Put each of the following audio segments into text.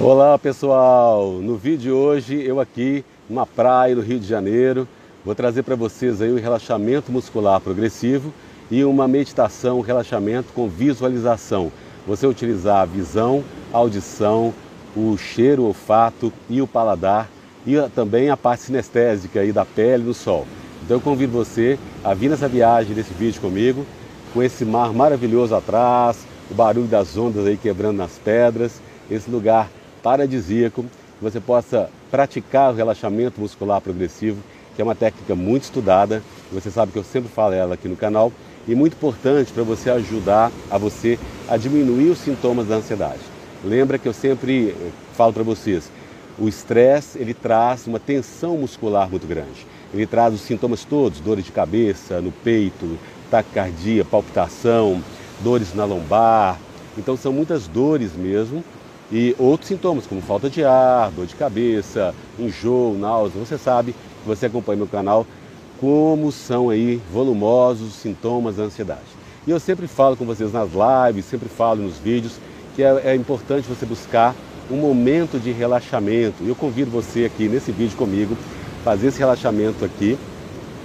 Olá pessoal, no vídeo de hoje eu aqui numa praia no Rio de Janeiro vou trazer para vocês aí um relaxamento muscular progressivo e uma meditação, um relaxamento com visualização. Você utilizar a visão, a audição, o cheiro, o olfato e o paladar e também a parte sinestésica aí da pele no sol. Então eu convido você a vir nessa viagem desse vídeo comigo, com esse mar maravilhoso atrás, o barulho das ondas aí quebrando nas pedras, esse lugar paradisíaco, que você possa praticar o relaxamento muscular progressivo, que é uma técnica muito estudada, você sabe que eu sempre falo ela aqui no canal, e muito importante para você ajudar a você a diminuir os sintomas da ansiedade. Lembra que eu sempre eh, falo para vocês, o estresse ele traz uma tensão muscular muito grande. Ele traz os sintomas todos, dores de cabeça, no peito, taquicardia, palpitação, dores na lombar. Então são muitas dores mesmo e outros sintomas, como falta de ar, dor de cabeça, enjoo, náusea. Você sabe, você acompanha meu canal, como são aí volumosos os sintomas da ansiedade. E eu sempre falo com vocês nas lives, sempre falo nos vídeos, que é, é importante você buscar um momento de relaxamento. E eu convido você aqui nesse vídeo comigo, fazer esse relaxamento aqui.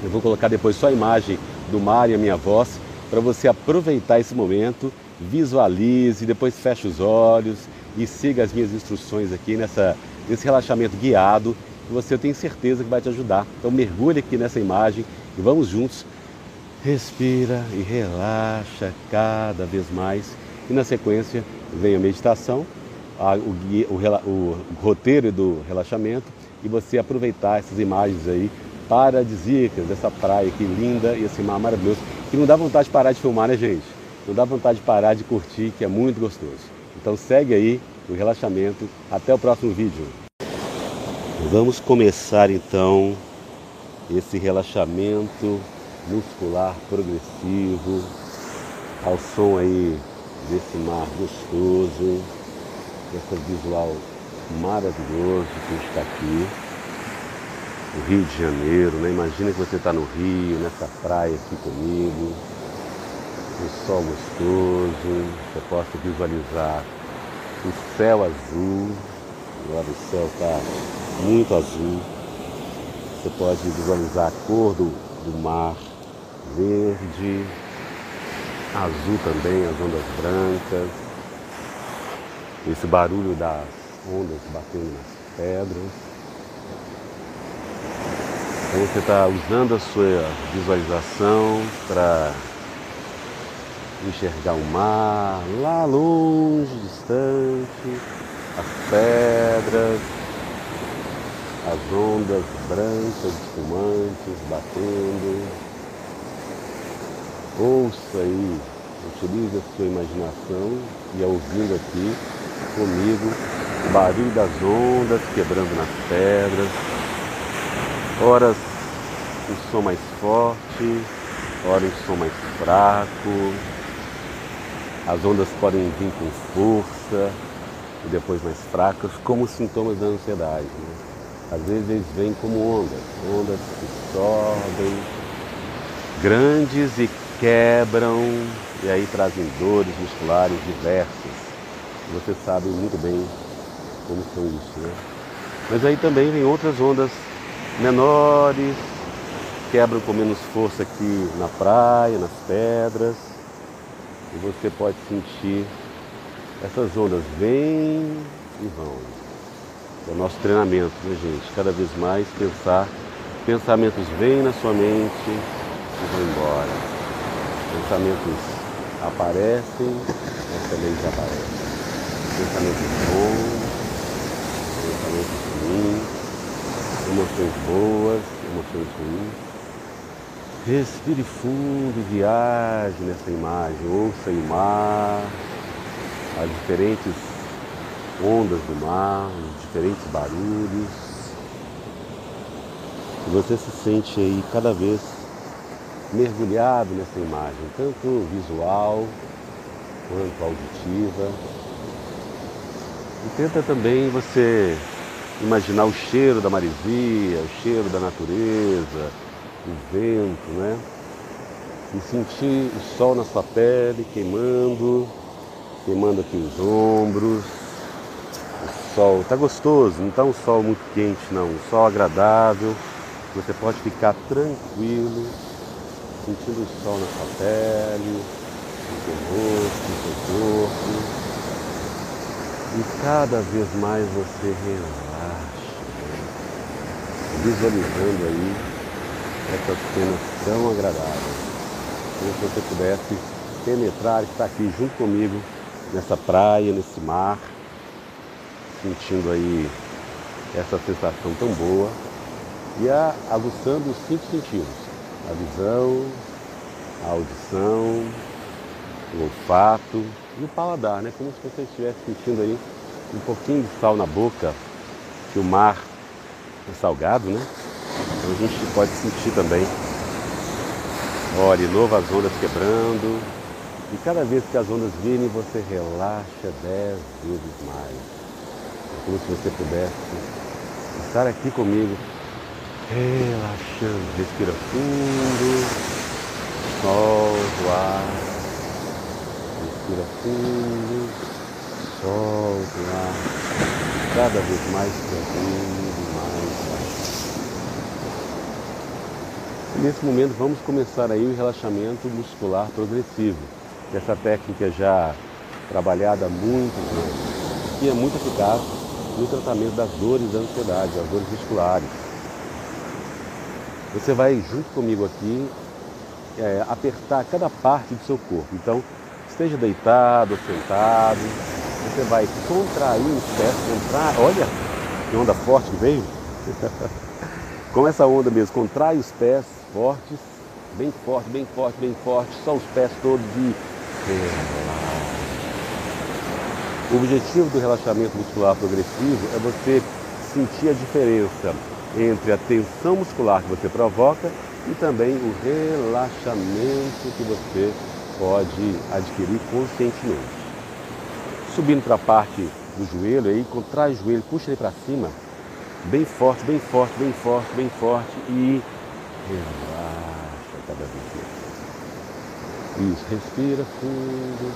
Eu vou colocar depois só a imagem do mar e a minha voz, para você aproveitar esse momento, visualize, depois feche os olhos e siga as minhas instruções aqui nessa, nesse relaxamento guiado, que você tem certeza que vai te ajudar. Então mergulhe aqui nessa imagem e vamos juntos. Respira e relaxa cada vez mais. E na sequência vem a meditação, a, o, o, o, o roteiro do relaxamento e você aproveitar essas imagens aí paradisíacas dessa praia aqui linda e esse mar maravilhoso. Que não dá vontade de parar de filmar, né, gente? Não dá vontade de parar de curtir, que é muito gostoso. Então segue aí o relaxamento. Até o próximo vídeo. Vamos começar então esse relaxamento muscular progressivo ao som aí desse mar gostoso, desse visual maravilhoso que está aqui. O Rio de Janeiro, né? Imagina que você está no Rio, nessa praia aqui comigo, um sol gostoso, você possa visualizar o céu azul, agora o céu está muito azul. Você pode visualizar a cor do, do mar, verde, azul também, as ondas brancas, esse barulho das ondas batendo nas pedras. Então você está usando a sua visualização para enxergar o mar lá longe, distante, as pedras, as ondas brancas, espumantes batendo. Ouça aí, utilize a sua imaginação e ouvindo aqui comigo o barulho das ondas quebrando nas pedras. Horas um som mais forte, ora um som mais fraco, as ondas podem vir com força e depois mais fracas, como sintomas da ansiedade. Né? Às vezes eles vêm como ondas, ondas que sobem, grandes e quebram, e aí trazem dores musculares diversas. Você sabe muito bem como são isso, né? Mas aí também vem outras ondas menores, quebram com menos força aqui na praia, nas pedras e você pode sentir essas ondas vêm e vão. É o nosso treinamento, né, gente? Cada vez mais pensar, pensamentos vêm na sua mente e vão embora. Pensamentos aparecem, também desaparecem. Pensamentos bons, pensamentos ruins, emoções boas, emoções ruins Respire fundo e viaje nessa imagem. Ouça o mar, as diferentes ondas do mar, os diferentes barulhos. E você se sente aí cada vez mergulhado nessa imagem, tanto visual quanto auditiva. E tenta também você imaginar o cheiro da maresia, o cheiro da natureza, vento, né? E sentir o sol na sua pele queimando, queimando aqui os ombros, os sol. Tá gostoso, não tá um sol muito quente não, um sol agradável. Você pode ficar tranquilo, sentindo o sol na sua pele, no seu rosto, no seu corpo. E cada vez mais você relaxa, visualizando aí essas cenas tão agradáveis. Como se você pudesse penetrar, estar aqui junto comigo nessa praia, nesse mar, sentindo aí essa sensação tão boa e a, aguçando os cinco sentidos, a visão, a audição, o olfato e o paladar, né? Como se você estivesse sentindo aí um pouquinho de sal na boca, que o mar é salgado, né? Então a gente pode sentir também. Olha, novas ondas quebrando. E cada vez que as ondas virem, você relaxa dez vezes mais. É como se você pudesse estar aqui comigo, relaxando. Respira fundo, solta o ar. Respira fundo, solta o ar. Cada vez mais tranquilo, mais Nesse momento vamos começar aí o relaxamento muscular progressivo. Essa técnica já trabalhada há muito tempo, que é muito eficaz no tratamento das dores da ansiedade, das dores musculares. Você vai junto comigo aqui é, apertar cada parte do seu corpo. Então, esteja deitado, sentado, você vai contrair os pés, contrair, olha que onda forte que veio. Com essa onda mesmo, contrai os pés fortes, bem forte, bem forte, bem forte, só os pés todos e relaxa. O objetivo do relaxamento muscular progressivo é você sentir a diferença entre a tensão muscular que você provoca e também o relaxamento que você pode adquirir conscientemente. Subindo para a parte do joelho, aí contrai o joelho, puxa ele para cima, bem forte, bem forte, bem forte, bem forte e relaxa cada vez mais. Isso, respira fundo,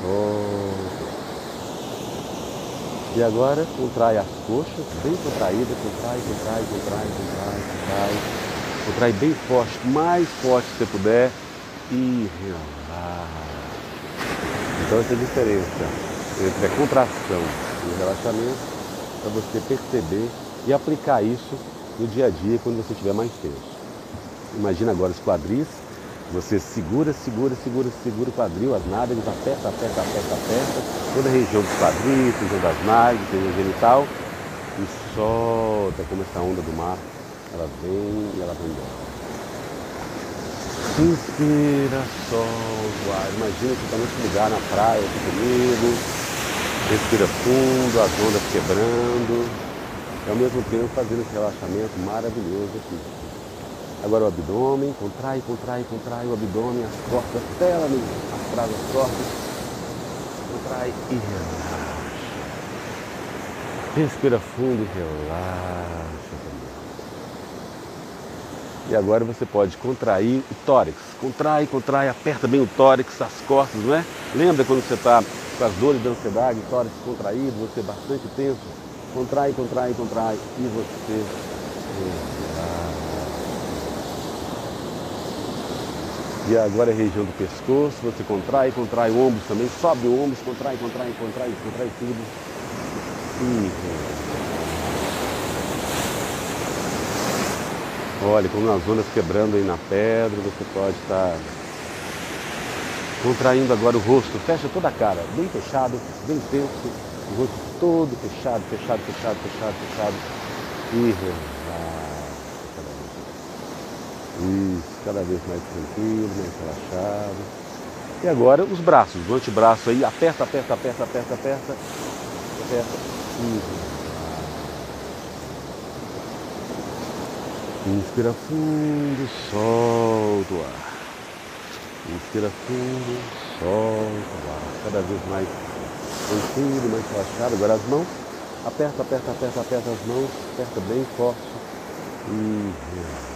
solta. E agora contrai as coxas, bem contraída, contrai, contrai, contrai, contrai, contrai. Contrai bem forte, mais forte que você puder e relaxa. Então essa é a diferença entre a contração e o relaxamento para você perceber e aplicar isso no dia a dia quando você estiver mais tenso. Imagina agora os quadris, você segura, segura, segura, segura o quadril, as nádegas, aperta, aperta, aperta, aperta, toda a região dos quadris, região das nádegas, região genital, e solta como essa onda do mar, ela vem e ela vai embora. Inspira, solta. Imagina que está nesse lugar na praia aqui comigo. Respira fundo, as ondas quebrando. E ao mesmo tempo fazendo esse relaxamento maravilhoso aqui. Agora o abdômen, contrai, contrai, contrai o abdômen, as costas, até ela atrás das costas. Contrai e relaxa. Respira fundo e relaxa também. E agora você pode contrair o tórax. Contrai, contrai, aperta bem o tórax, as costas, não é? Lembra quando você está com as dores da ansiedade, o tórax contraído, você bastante tenso? Contrai, contrai, contrai e você relaxa. E agora é a região do pescoço, você contrai, contrai o ombro também, sobe o ombro, contrai, contrai, contrai, contrai tudo. E Olha, como as ondas quebrando aí na pedra, você pode estar contraindo agora o rosto, fecha toda a cara, bem fechado, bem tenso, o rosto todo fechado, fechado, fechado, fechado, fechado. E Isso, cada vez mais tranquilo, mais relaxado. E agora os braços, o antebraço aí, aperta, aperta, aperta, aperta, aperta, aperta. E Inspira fundo, solta o ar. Inspira fundo, solta o ar. Cada vez mais tranquilo, mais relaxado. Agora as mãos. Aperta, aperta, aperta, aperta as mãos. Aperta bem forte. E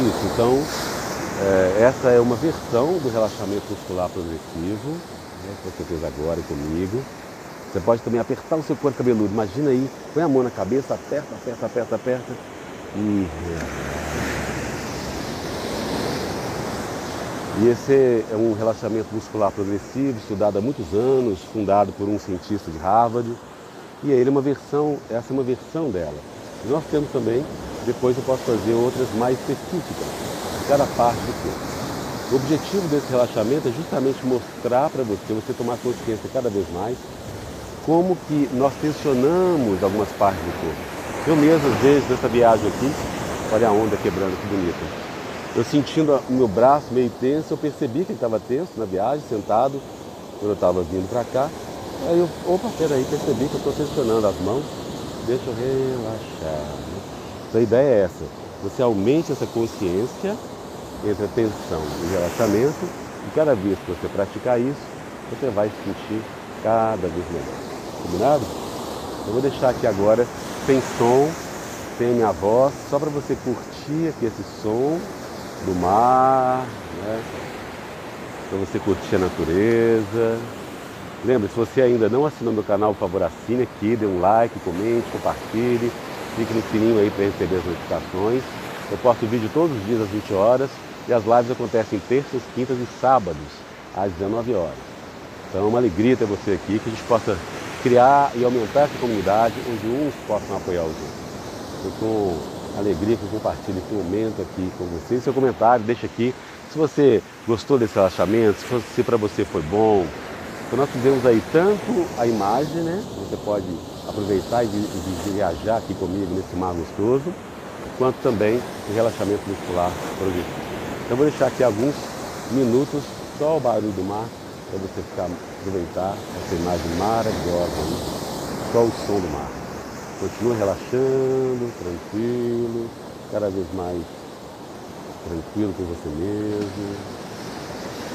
Isso, então é, essa é uma versão do relaxamento muscular progressivo né, que você fez agora comigo. Você pode também apertar o seu couro cabeludo. Imagina aí, põe a mão na cabeça, aperta, aperta, aperta, aperta. E E esse é um relaxamento muscular progressivo, estudado há muitos anos, fundado por um cientista de Harvard. E ele é uma versão, essa é uma versão dela. Nós temos também, depois eu posso fazer outras mais específicas, cada parte do corpo. O objetivo desse relaxamento é justamente mostrar para você, você tomar consciência cada vez mais, como que nós tensionamos algumas partes do corpo. Eu mesmo, às vezes, nessa viagem aqui, olha a onda quebrando, que bonita. Eu sentindo o meu braço meio tenso, eu percebi que ele estava tenso na viagem, sentado, quando eu estava vindo para cá. Aí eu, opa, peraí, percebi que eu estou tensionando as mãos, deixa eu relaxar. Então a ideia é essa, você aumente essa consciência entre a tensão e relaxamento, e cada vez que você praticar isso, você vai se sentir cada vez melhor. Combinado? Eu vou deixar aqui agora sem som, sem a minha voz, só para você curtir aqui esse som do mar, né? para você curtir a natureza. Lembra, se você ainda não assinou meu canal, por favor, assine aqui, dê um like, comente, compartilhe, clique no sininho aí para receber as notificações. Eu posto vídeo todos os dias às 20 horas e as lives acontecem terças, quintas e sábados às 19 horas. Então é uma alegria ter você aqui, que a gente possa criar e aumentar essa comunidade onde uns possam apoiar os outros. Eu com alegria que eu compartilhe esse momento aqui com você. Seu comentário, deixa aqui. Se você gostou desse relaxamento, se para você foi bom. Então nós fizemos aí tanto a imagem, né? Você pode aproveitar e, viajar aqui comigo nesse mar gostoso, quanto também o relaxamento muscular progressivo. Então vou deixar aqui alguns minutos só o barulho do mar para você ficar aproveitar essa imagem maravilhosa, aí, só o som do mar. Continua relaxando, tranquilo, cada vez mais tranquilo com você mesmo.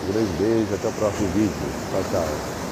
Um grande beijo, até o próximo vídeo. Tchau, tchau.